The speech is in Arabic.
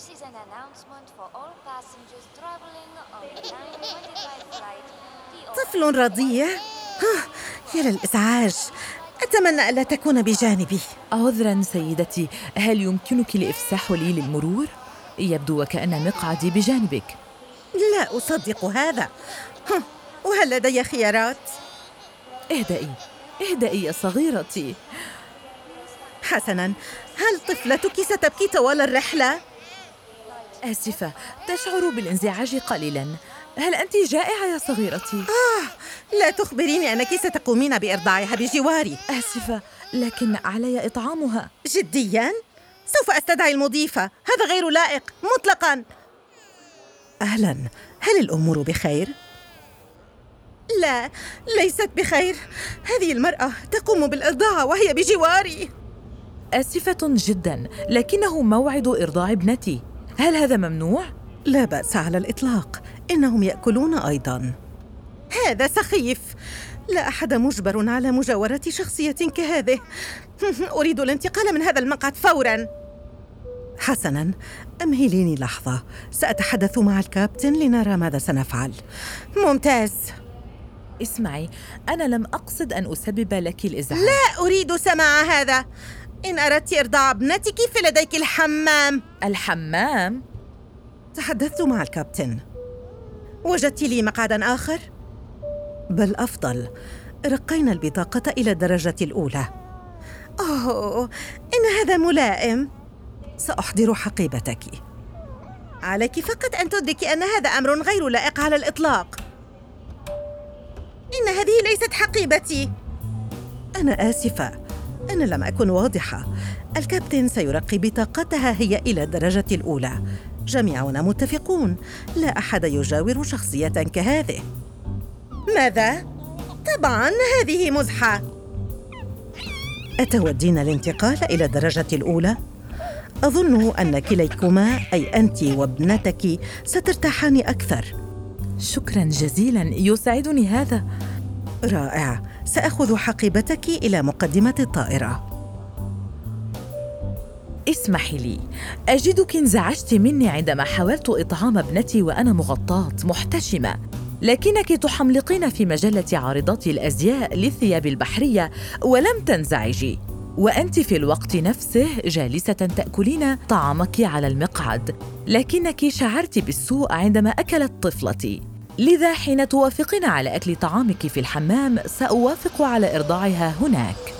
This is an announcement for all passengers traveling on the 925 flight. طفل رضيع يا للإزعاج أتمنى ألا تكون بجانبي عذرا سيدتي هل يمكنك الإفساح لي للمرور؟ يبدو وكأن مقعدي بجانبك لا أصدق هذا وهل لدي خيارات؟ اهدئي اهدئي يا صغيرتي حسنا هل طفلتك ستبكي طوال الرحلة؟ آسفة تشعر بالانزعاج قليلا. هل أنت جائعة يا صغيرتي؟ لا تخبريني أنك ستقومين بإرضاعها بجواري آسفة لكن علي إطعامها. جديا؟ سوف أستدعي المضيفة. هذا غير لائق. مطلقا. أهلا. هل الأمور بخير؟ لا ليست بخير. هذه المرأة تقوم بالإرضاع وهي بجواري. آسفة جدا لكنه موعد إرضاع ابنتي. هل هذا ممنوع؟ لا بأس على الإطلاق. إنهم يأكلون أيضا. هذا سخيف. لا أحد مجبر على مجاورة شخصية كهذه. أريد الانتقال من هذا المقعد فوراً. حسناً. أمهليني لحظة. سأتحدث مع الكابتن لنرى ماذا سنفعل. ممتاز. اسمعي أنا لم أقصد أن أسبب لك الإزعاج. لا أريد سماع هذا. إن أردت إرضاع ابنتك فلديك الحمام. الحمام؟ تحدثت مع الكابتن. وجدت لي مقعدا آخر؟ بل أفضل رقينا البطاقة إلى الدرجة الأولى. أوه إن هذا ملائم. سأحضر حقيبتك. عليك فقط أن تدركي أن هذا أمر غير لائق على الإطلاق. إن هذه ليست حقيبتي. أنا آسفة. أنا لم أكن واضحة. الكابتن سيرقي بطاقتها هي إلى الدرجة الأولى. جميعنا متفقون. لا أحد يجاور شخصية كهذه. ماذا؟ طبعا هذه مزحة. أتودين الانتقال إلى الدرجة الأولى؟ أظن أن كليكما أي أنت وابنتك سترتاحان أكثر. شكرا جزيلا. يسعدني هذا. رائع. سأخذ حقيبتك إلى مقدمة الطائرة. اسمحي لي. أجدك انزعجت مني عندما حاولت إطعام ابنتي وأنا مغطاة محتشمة. لكنك تحملقين في مجلة عارضات الأزياء للثياب البحرية ولم تنزعجي. وأنت في الوقت نفسه جالسة تأكلين طعامك على المقعد. لكنك شعرت بالسوء عندما أكلت طفلتي. لذا حين توافقين على أكل طعامك في الحمام سأوافق على إرضاعها هناك.